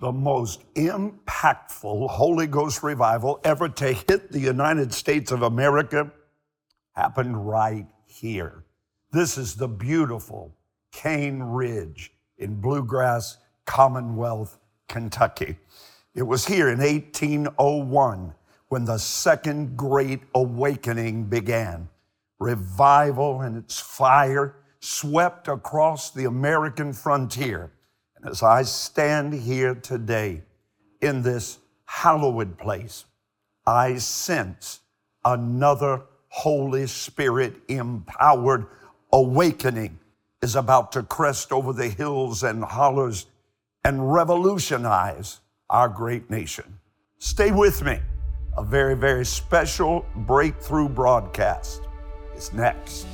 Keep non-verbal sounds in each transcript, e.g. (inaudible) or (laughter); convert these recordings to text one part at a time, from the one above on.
the most impactful Holy Ghost revival ever to hit the United States of America happened right here. This is the beautiful Cane Ridge in Bluegrass, Commonwealth, Kentucky. It was here in 1801 when the Second Great Awakening began. Revival and its fire swept across the American frontier. And as I stand here today in this hallowed place, I sense another Holy Spirit empowered awakening is about to crest over the hills and hollers and revolutionize our great nation. Stay with me. A very, very special breakthrough broadcast is next.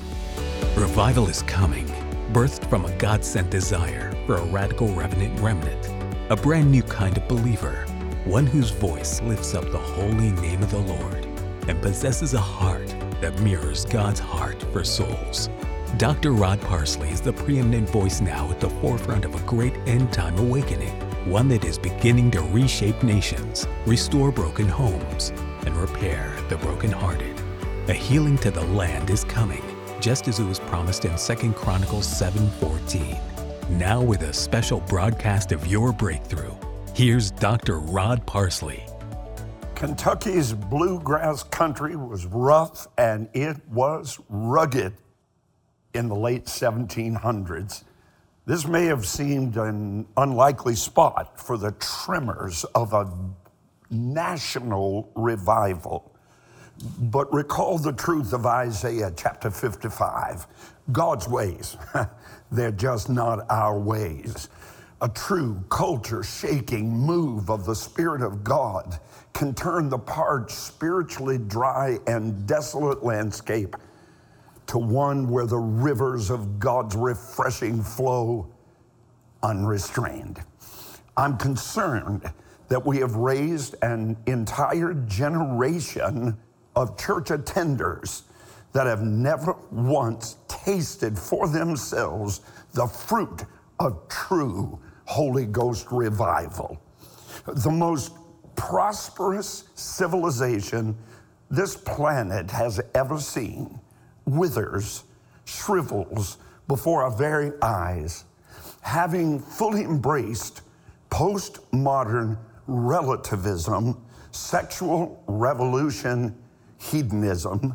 Revival is coming, birthed from a God sent desire for a radical revenant remnant, a brand new kind of believer, one whose voice lifts up the holy name of the Lord and possesses a heart that mirrors God's heart for souls. Dr. Rod Parsley is the preeminent voice now at the forefront of a great end time awakening, one that is beginning to reshape nations, restore broken homes, and repair the brokenhearted. A healing to the land is coming, just as it was promised in 2 Chronicles 7:14. Now with a special broadcast of your breakthrough, here's Dr. Rod Parsley. Kentucky's bluegrass country was rough and it was rugged in the late 1700s. This may have seemed an unlikely spot for the tremors of a national revival. But recall the truth of Isaiah chapter 55 God's ways, (laughs) they're just not our ways. A true culture shaking move of the Spirit of God can turn the parched, spiritually dry, and desolate landscape to one where the rivers of God's refreshing flow unrestrained. I'm concerned that we have raised an entire generation of church attenders that have never once tasted for themselves the fruit of true Holy Ghost revival. The most prosperous civilization this planet has ever seen withers, shrivels before our very eyes, having fully embraced postmodern relativism, sexual revolution, hedonism,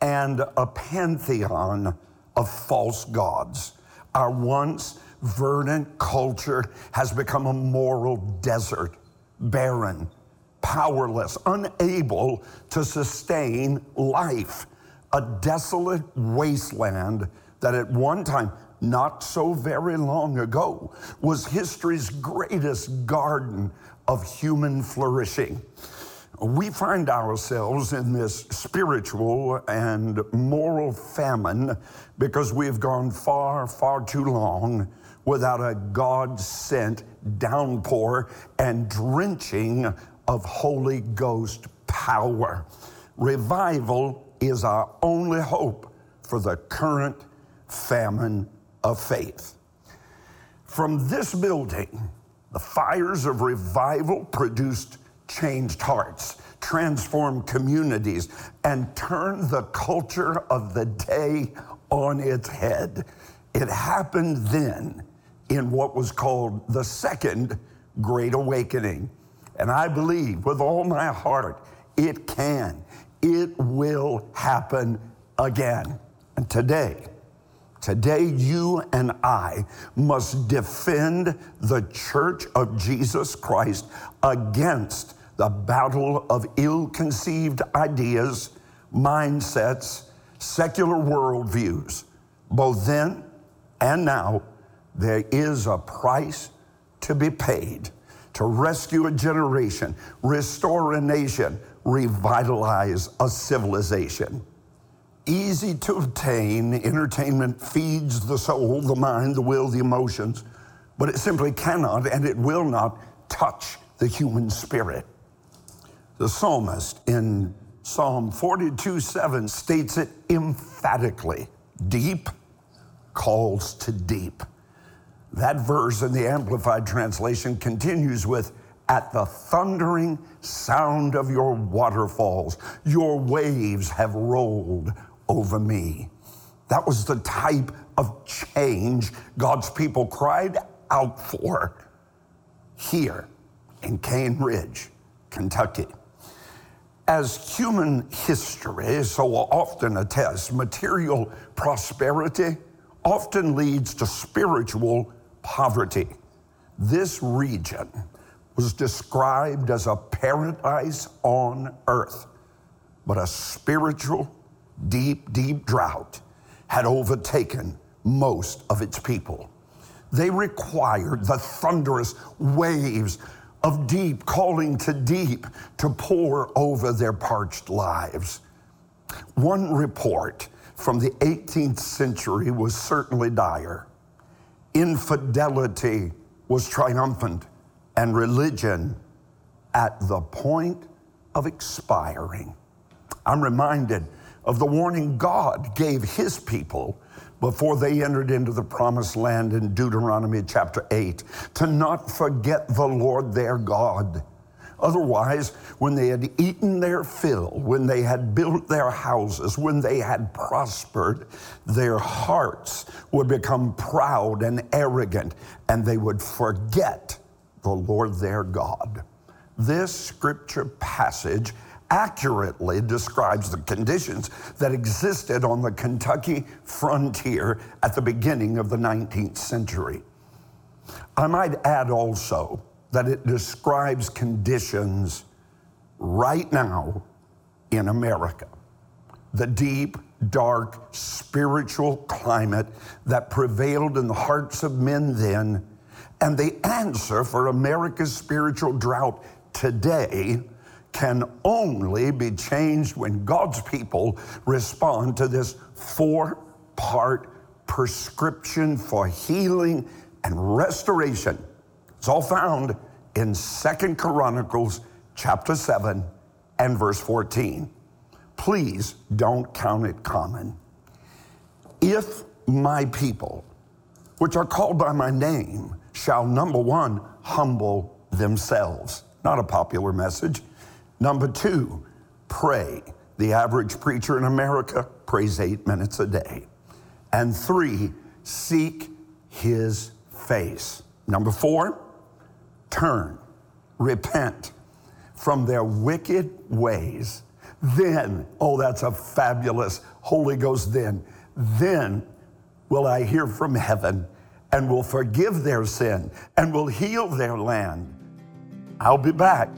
and a pantheon of false gods. Our once verdant culture has become a moral desert, barren, powerless, unable to sustain life a desolate wasteland that at one time, not so very long ago, was history's greatest garden of human flourishing. We find ourselves in this spiritual and moral famine because we've gone far, far too long without a God sent downpour and drenching of Holy Ghost power. Revival is our only hope for the current famine of faith. From this building, the fires of revival produced changed hearts, transformed communities, and turned the culture of the day on its head. It happened then in what was called the Second Great Awakening. And I believe with all my heart it can it will happen again. And today, today you and I must defend the church of Jesus Christ against the battle of ill conceived ideas, mindsets, secular worldviews. Both then and now, there is a price to be paid to rescue a generation, restore a nation, revitalize a civilization. Easy to obtain, entertainment feeds the soul, the mind, the will, the emotions, but it simply cannot and it will not touch the human spirit. The psalmist in Psalm 42 7 states it emphatically deep calls to deep. That verse in the Amplified Translation continues with, At the thundering sound of your waterfalls, your waves have rolled over me. That was the type of change God's people cried out for here in Cane Ridge, Kentucky. As human history so often attests, material prosperity often leads to spiritual poverty. This region was described as a paradise on earth, but a spiritual, deep, deep drought had overtaken most of its people. They required the thunderous waves of deep calling to deep to pour over their parched lives. One report from the 18th century was certainly dire. Infidelity was triumphant and religion at the point of expiring. I'm reminded of the warning God gave his people before they entered into the promised land in Deuteronomy chapter 8 to not forget the Lord their God. Otherwise, when they had eaten their fill, when they had built their houses, when they had prospered, their hearts would become proud and arrogant, and they would forget the Lord their God. This scripture passage accurately describes the conditions that existed on the Kentucky frontier at the beginning of the 19th century. I might add also that it describes conditions right now in America. The deep, dark, spiritual climate that prevailed in the hearts of men then, and the answer for America's spiritual drought today can only be changed when God's people respond to this four part prescription for healing and restoration. It's all found in Second Chronicles chapter 7 and verse 14. Please don't count it common. If my people, which are called by my name, shall number one, humble themselves. Not a popular message Number two, pray. The average preacher in America prays eight minutes a day. And three, seek his face. Number four, turn, repent from their wicked ways. Then, oh, that's a fabulous Holy Ghost then. Then will I hear from heaven and will forgive their sin and will heal their land. I'll be back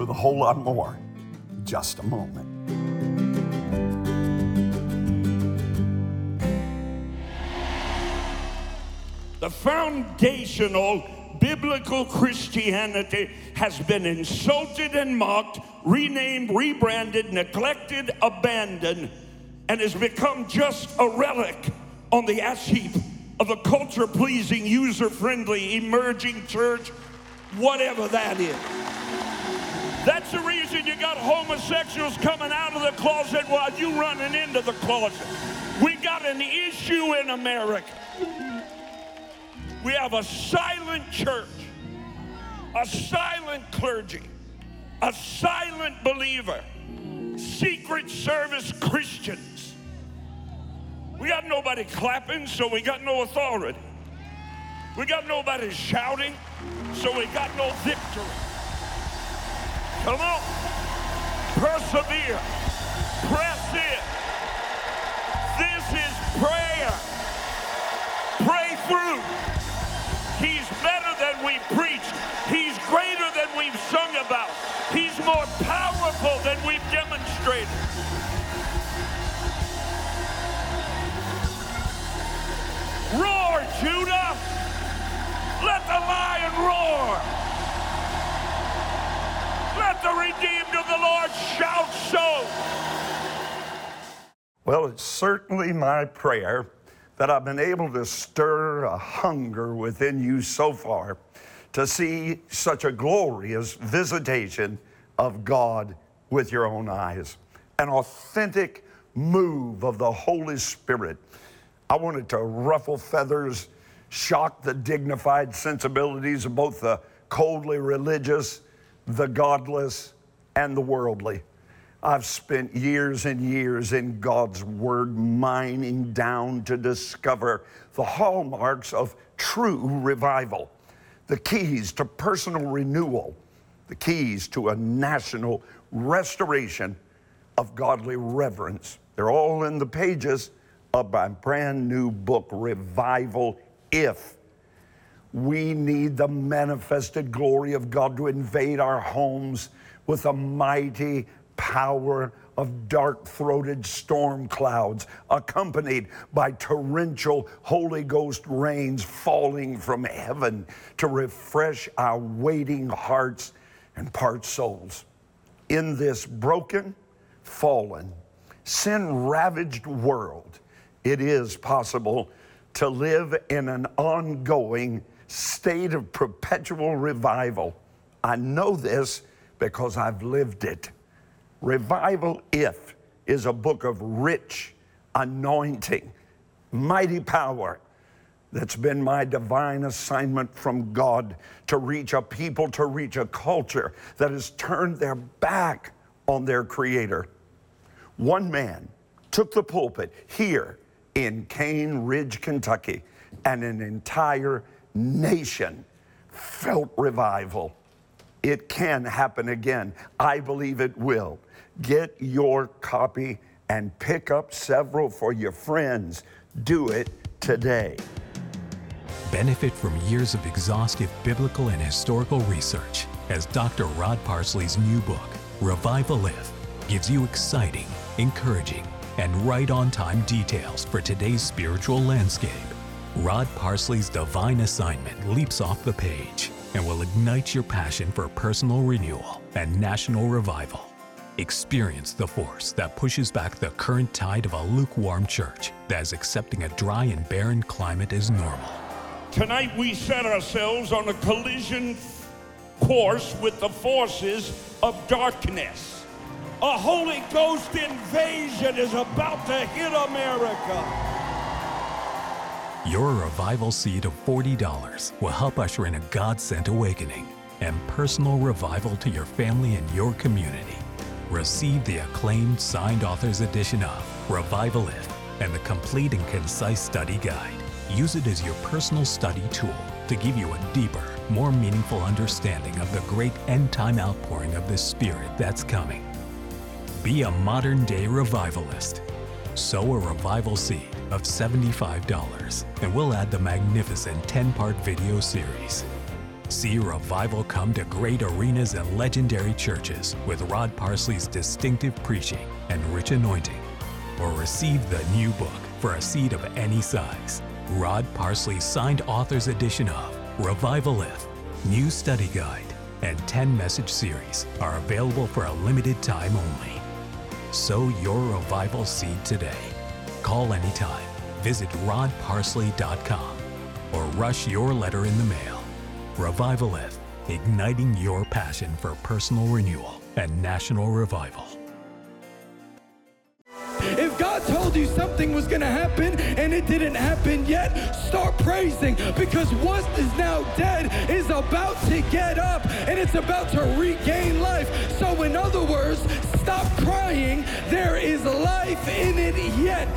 with a whole lot more. Just a moment. The foundational biblical Christianity has been insulted and mocked, renamed, rebranded, neglected, abandoned, and has become just a relic on the ash heap of a culture pleasing, user friendly, emerging church, whatever that is. That's the reason you got homosexuals coming out of the closet while you running into the closet. We got an issue in America. We have a silent church, a silent clergy, a silent believer, secret service Christians. We got nobody clapping, so we got no authority. We got nobody shouting, so we got no victory. Come on. Persevere. Press in. This is prayer. Pray through. He's better than we preach. He's greater than we've sung about. He's more powerful than we've demonstrated. Roar, Judah. Let the lion roar. The redeemed of the Lord shout so. Well, it's certainly my prayer that I've been able to stir a hunger within you so far to see such a glorious visitation of God with your own eyes, an authentic move of the Holy Spirit. I wanted to ruffle feathers shock the dignified sensibilities of both the coldly religious, the godless, and the worldly. I've spent years and years in God's Word mining down to discover the hallmarks of true revival, the keys to personal renewal, the keys to a national restoration of godly reverence. They're all in the pages of my brand new book, Revival If. We need the manifested glory of God to invade our homes with a mighty power of dark throated storm clouds, accompanied by torrential Holy Ghost rains falling from heaven to refresh our waiting hearts and part souls. In this broken, fallen, sin ravaged world, it is possible to live in an ongoing state of perpetual revival. I know this because I've lived it. Revival If is a book of rich anointing, mighty power that's been my divine assignment from God to reach a people, to reach a culture that has turned their back on their Creator. One man took the pulpit here in Cane Ridge, Kentucky, and an entire nation felt revival. It can happen again. I believe it will. Get your copy and pick up several for your friends. Do it today. Benefit from years of exhaustive biblical and historical research as Dr. Rod Parsley's new book, Revival If, gives you exciting, encouraging, and right on time details for today's spiritual landscape. Rod Parsley's divine assignment leaps off the page and will ignite your passion for personal renewal and national revival. Experience the force that pushes back the current tide of a lukewarm church that is accepting a dry and barren climate as normal. Tonight we set ourselves on a collision course with the forces of darkness. A Holy Ghost invasion is about to hit America. Your revival seed of $40 will help usher in a God sent awakening and personal revival to your family and your community. Receive the acclaimed signed author's edition of Revival If and the complete and concise study guide. Use it as your personal study tool to give you a deeper, more meaningful understanding of the great end time outpouring of the Spirit that's coming. Be a modern day revivalist. Sow a revival seed of $75 and we'll add the magnificent 10 part video series. See revival come to great arenas and legendary churches with Rod Parsley's distinctive preaching and rich anointing. Or receive the new book for a seed of any size. Rod Parsley's signed author's edition of Revival If, New Study Guide, and 10 message series are available for a limited time only. Sow your revival seed today. Call anytime. Visit rodparsley.com or rush your letter in the mail. Revival If, igniting your passion for personal renewal and national revival. If God told you something was going to happen and it didn't happen yet, start praising because what is now dead is about to get up and it's about to regain life. So, in other words, stop crying. There is life in it yet.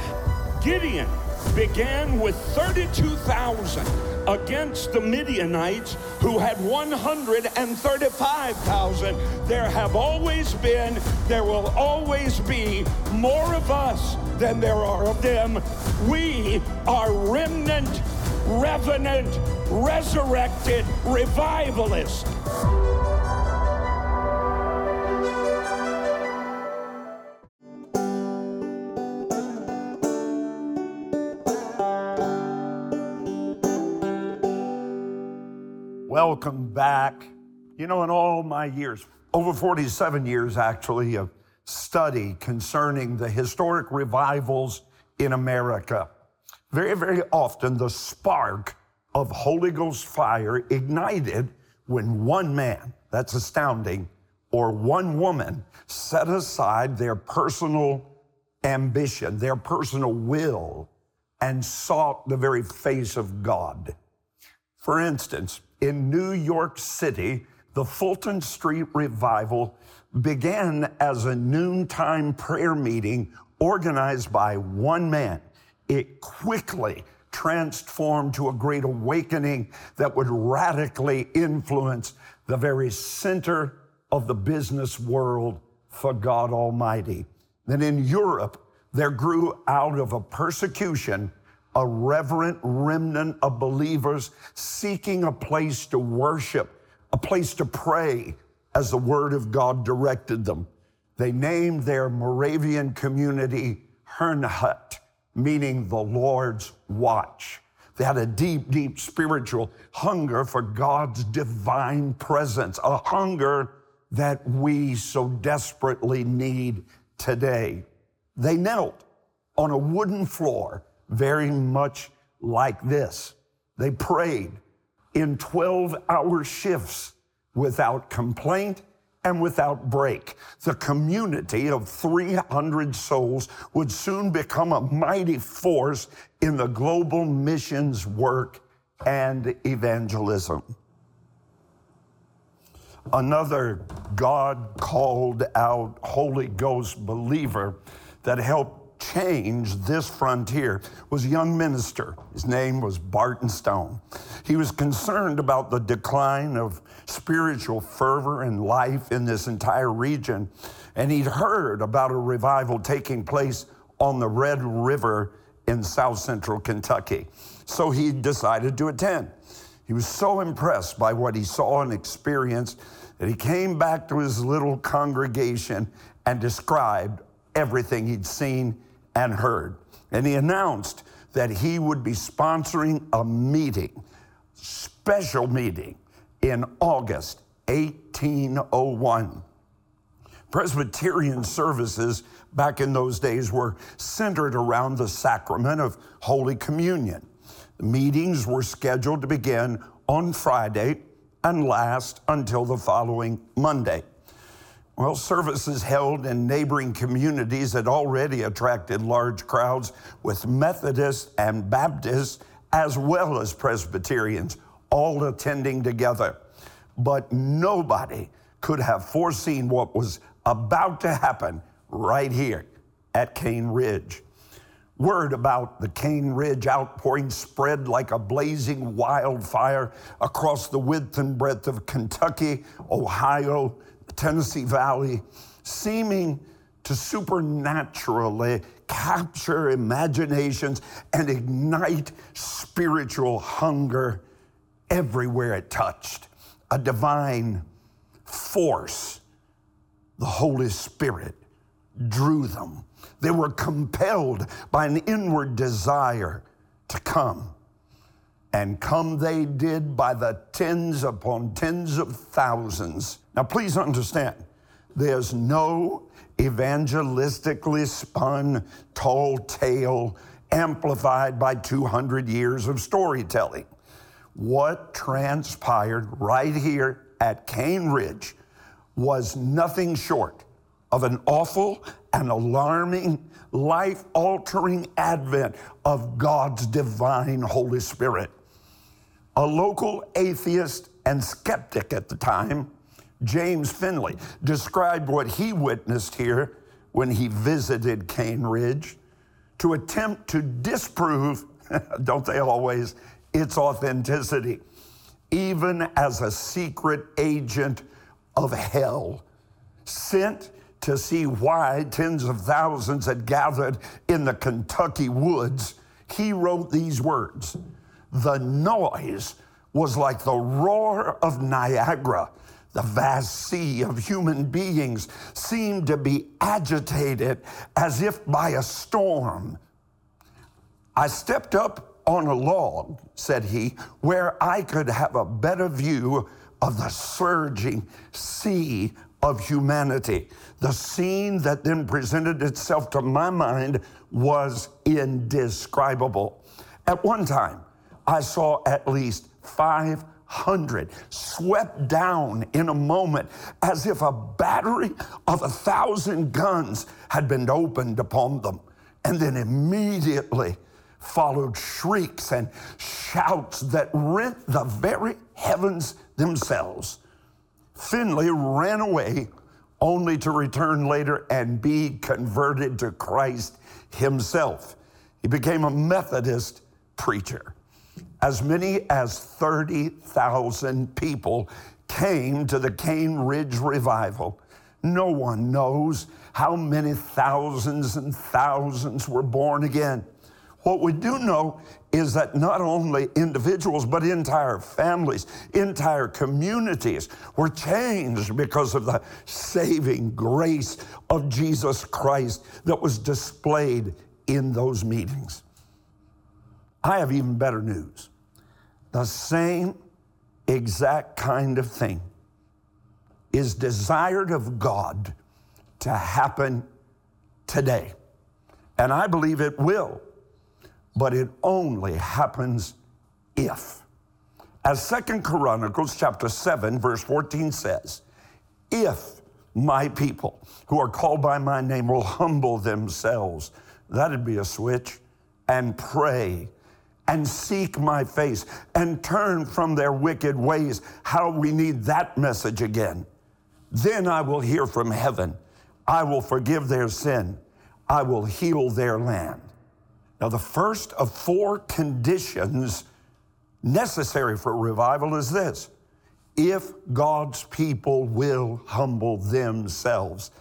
Gideon began with 32,000 against the Midianites who had 135,000. There have always been, there will always be more of us than there are of them. We are remnant, revenant, resurrected revivalists. Welcome back. You know, in all my years, over 47 years actually, of study concerning the historic revivals in America, very, very often the spark of Holy Ghost fire ignited when one man, that's astounding, or one woman set aside their personal ambition, their personal will, and sought the very face of God. For instance, in New York City, the Fulton Street Revival began as a noontime prayer meeting organized by one man. It quickly transformed to a great awakening that would radically influence the very center of the business world for God Almighty. Then in Europe, there grew out of a persecution a reverent remnant of believers seeking a place to worship, a place to pray as the Word of God directed them. They named their Moravian community Herrnhut, meaning the Lord's watch. They had a deep, deep spiritual hunger for God's divine presence, a hunger that we so desperately need today. They knelt on a wooden floor, very much like this. They prayed in 12 hour shifts without complaint and without break. The community of 300 souls would soon become a mighty force in the global missions work and evangelism. Another God called out Holy Ghost believer that helped change this frontier was a young minister. His name was Barton Stone. He was concerned about the decline of spiritual fervor and life in this entire region, and he'd heard about a revival taking place on the Red River in south central Kentucky. So he decided to attend. He was so impressed by what he saw and experienced that he came back to his little congregation and described everything he'd seen and heard. And he announced that he would be sponsoring a meeting, special meeting, in August 1801. Presbyterian services back in those days were centered around the sacrament of Holy Communion. The meetings were scheduled to begin on Friday and last until the following Monday. Well, services held in neighboring communities had already attracted large crowds with Methodists and Baptists, as well as Presbyterians, all attending together. But nobody could have foreseen what was about to happen right here at Cane Ridge. Word about the Cane Ridge outpouring spread like a blazing wildfire across the width and breadth of Kentucky, Ohio, Tennessee Valley, seeming to supernaturally capture imaginations and ignite spiritual hunger everywhere it touched. A divine force, the Holy Spirit, drew them. They were compelled by an inward desire to come. And come they did by the tens upon tens of thousands. Now, please understand, there's no evangelistically spun tall tale amplified by 200 years of storytelling. What transpired right here at Cane Ridge was nothing short of an awful and alarming, life altering advent of God's divine Holy Spirit. A local atheist and skeptic at the time, James Finley, described what he witnessed here when he visited Cane Ridge to attempt to disprove, (laughs) don't they always, its authenticity, even as a secret agent of hell sent to see why tens of thousands had gathered in the Kentucky woods, he wrote these words The noise was like the roar of Niagara. The vast sea of human beings seemed to be agitated as if by a storm. I stepped up on a log, said he, where I could have a better view of the surging sea of humanity. The scene that then presented itself to my mind was indescribable. At one time, I saw at least 500 swept down in a moment as if a battery of a thousand guns had been opened upon them. And then immediately, followed shrieks and shouts that rent the very heavens themselves. Finley ran away only to return later and be converted to Christ himself. He became a Methodist preacher. As many as 30,000 people came to the Cane Ridge revival. No one knows how many thousands and thousands were born again. What we do know is that not only individuals, but entire families, entire communities were changed because of the saving grace of Jesus Christ that was displayed in those meetings. I have even better news. The same exact kind of thing is desired of God to happen today. And I believe it will but it only happens if. As Second Chronicles chapter 7 verse 14 says, if my people who are called by my name will humble themselves, that'd be a switch, and pray and seek my face and turn from their wicked ways. How we need that message again. Then I will hear from heaven. I will forgive their sin. I will heal their land. Now, the first of four conditions necessary for revival is this if God's people will humble themselves.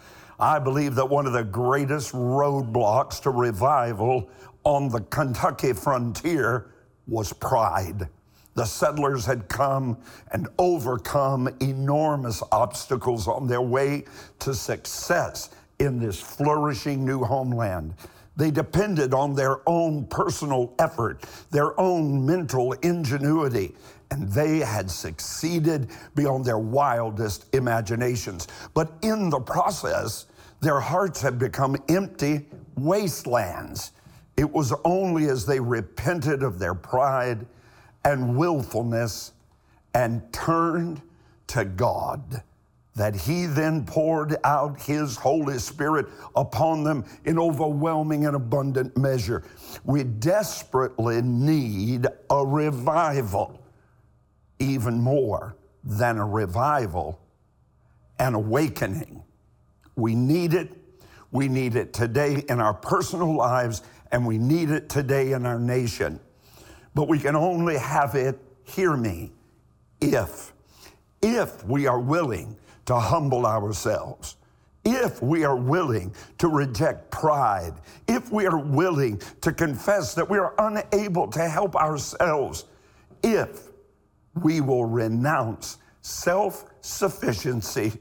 I believe that one of the greatest roadblocks to revival on the Kentucky frontier was pride. The settlers had come and overcome enormous obstacles on their way to success in this flourishing new homeland. They depended on their own personal effort, their own mental ingenuity, and they had succeeded beyond their wildest imaginations. But in the process, their hearts had become empty wastelands. It was only as they repented of their pride and willfulness and turned to God that he then poured out his Holy Spirit upon them in overwhelming and abundant measure. We desperately need a revival, even more than a revival, an awakening. We need it. We need it today in our personal lives, and we need it today in our nation. But we can only have it, hear me, if, if we are willing to humble ourselves. If we are willing to reject pride, if we are willing to confess that we are unable to help ourselves, if we will renounce self sufficiency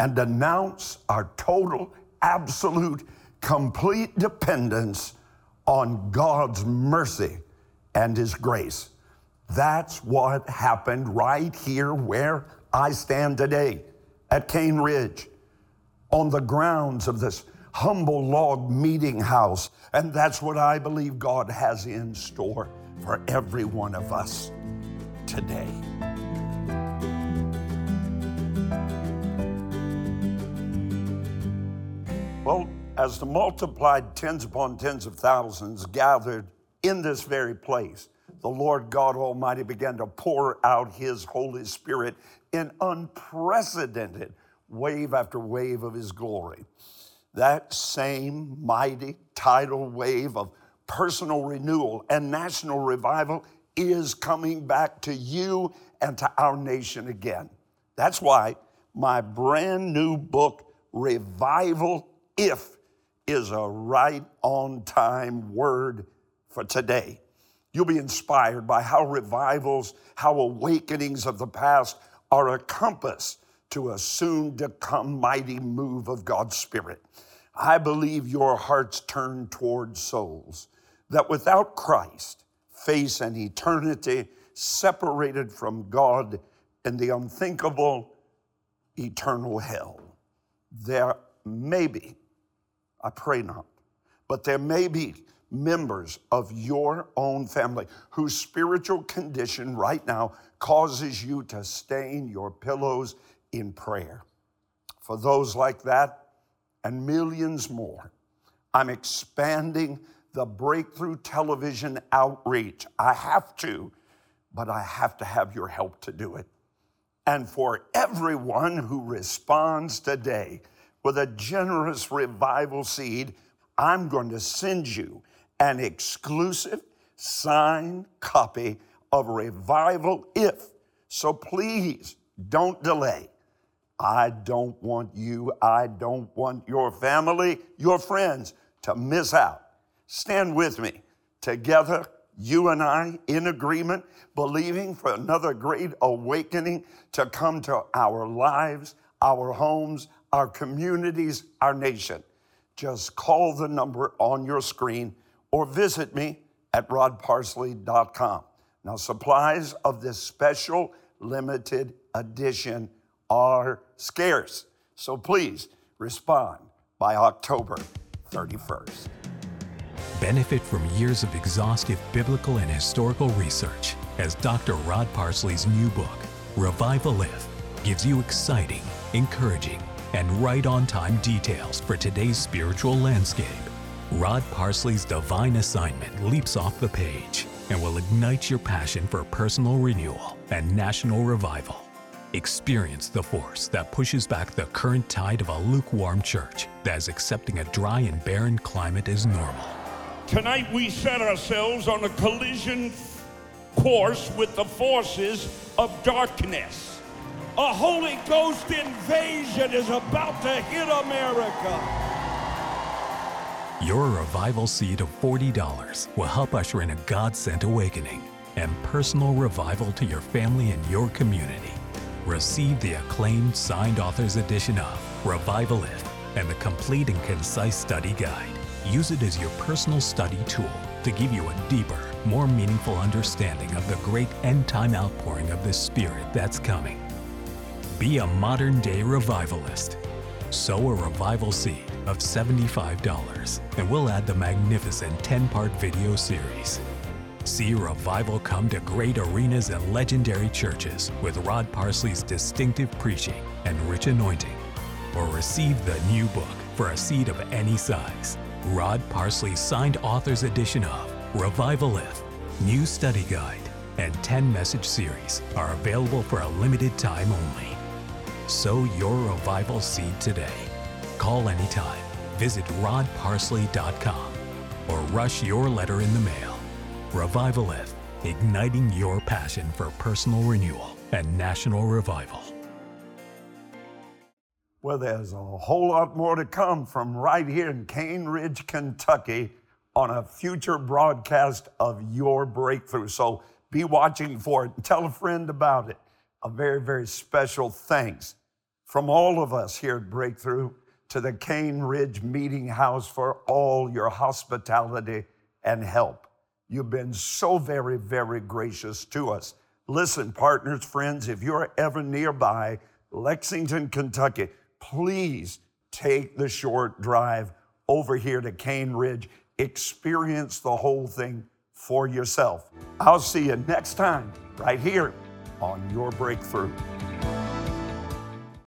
and denounce our total, absolute, complete dependence on God's mercy and His grace. That's what happened right here where I stand today at Cane Ridge on the grounds of this humble log meeting house. And that's what I believe God has in store for every one of us today. Well, as the multiplied tens upon tens of thousands gathered in this very place, the Lord God Almighty began to pour out His Holy Spirit in unprecedented wave after wave of his glory. That same mighty tidal wave of personal renewal and national revival is coming back to you and to our nation again. That's why my brand new book, Revival If, is a right on time word for today. You'll be inspired by how revivals, how awakenings of the past are a compass to a soon to come mighty move of God's Spirit. I believe your hearts turn toward souls that without Christ face an eternity separated from God in the unthinkable eternal hell. There may be, I pray not, but there may be members of your own family whose spiritual condition right now causes you to stain your pillows in prayer. For those like that and millions more, I'm expanding the breakthrough television outreach. I have to, but I have to have your help to do it. And for everyone who responds today with a generous revival seed, I'm going to send you an exclusive signed copy of Revival If. So please don't delay. I don't want you, I don't want your family, your friends to miss out. Stand with me. Together, you and I in agreement, believing for another great awakening to come to our lives, our homes, our communities, our nation. Just call the number on your screen or visit me at rodparsley.com. Now, supplies of this special limited edition are scarce, so please respond by October 31st. Benefit from years of exhaustive biblical and historical research as Dr. Rod Parsley's new book, Revival If, gives you exciting, encouraging, and right on time details for today's spiritual landscape. Rod Parsley's divine assignment leaps off the page and will ignite your passion for personal renewal and national revival. Experience the force that pushes back the current tide of a lukewarm church that is accepting a dry and barren climate as normal. Tonight we set ourselves on a collision course with the forces of darkness. A Holy Ghost invasion is about to hit America. Your revival seed of $40 will help usher in a God sent awakening and personal revival to your family and your community. Receive the acclaimed signed author's edition of Revival If and the complete and concise study guide. Use it as your personal study tool to give you a deeper, more meaningful understanding of the great end time outpouring of the Spirit that's coming. Be a modern day revivalist. Sow a revival seed of $75 and we'll add the magnificent 10 part video series. See revival come to great arenas and legendary churches with Rod Parsley's distinctive preaching and rich anointing. Or receive the new book for a seed of any size. Rod Parsley's signed author's edition of Revival If, New Study Guide, and 10 message series are available for a limited time only. Sow your revival seed today. Call anytime. Visit rodparsley.com or rush your letter in the mail. Revival If, igniting your passion for personal renewal and national revival. Well, there's a whole lot more to come from right here in Cane Ridge, Kentucky, on a future broadcast of Your Breakthrough. So be watching for it tell a friend about it. A very, very special thanks from all of us here at Breakthrough to the Cane Ridge Meeting House for all your hospitality and help. You've been so very, very gracious to us. Listen, partners, friends, if you're ever nearby Lexington, Kentucky, please take the short drive over here to Cane Ridge. Experience the whole thing for yourself. I'll see you next time right here on your breakthrough.